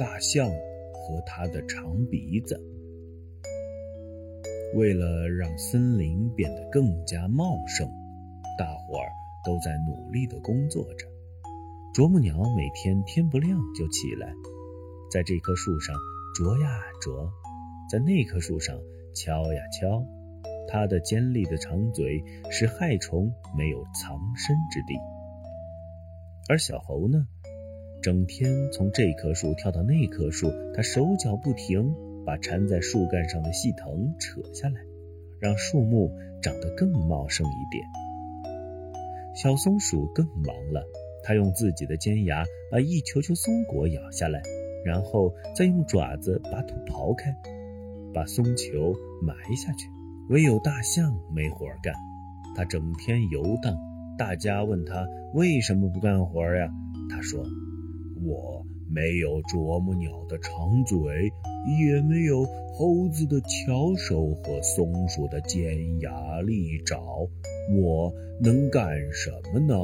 大象和它的长鼻子。为了让森林变得更加茂盛，大伙儿都在努力地工作着。啄木鸟每天天不亮就起来，在这棵树上啄呀啄，在那棵树上敲呀敲。它的尖利的长嘴使害虫没有藏身之地。而小猴呢，整天从这棵树跳到那棵树，它手脚不停，把缠在树干上的细藤扯下来，让树木长得更茂盛一点。小松鼠更忙了。它用自己的尖牙把一球球松果咬下来，然后再用爪子把土刨开，把松球埋下去。唯有大象没活干，它整天游荡。大家问他为什么不干活呀？他说：“我没有啄木鸟的长嘴，也没有猴子的巧手和松鼠的尖牙利爪，我能干什么呢？”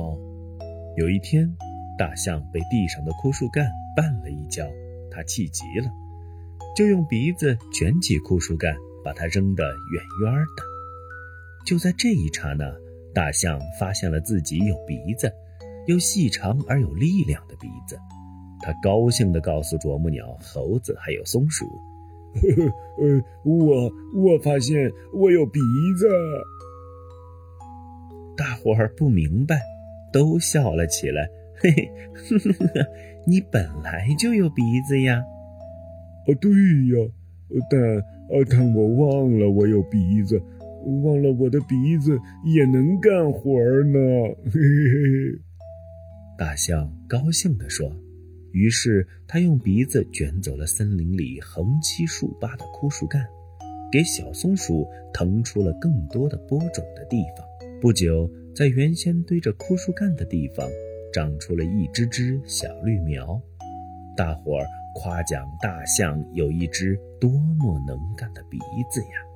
有一天，大象被地上的枯树干绊了一跤，它气急了，就用鼻子卷起枯树干，把它扔得远远的。就在这一刹那，大象发现了自己有鼻子，有细长而有力量的鼻子。它高兴地告诉啄木鸟、猴子还有松鼠：“呵呵，呃，我我发现我有鼻子。”大伙儿不明白。都笑了起来，嘿嘿，呵呵呵，你本来就有鼻子呀！哦，对呀，但呃，但我忘了我有鼻子，忘了我的鼻子也能干活呢。嘿嘿嘿，大象高兴地说。于是他用鼻子卷走了森林里横七竖八的枯树干，给小松鼠腾出了更多的播种的地方。不久。在原先堆着枯树干的地方，长出了一只只小绿苗。大伙儿夸奖大象有一只多么能干的鼻子呀！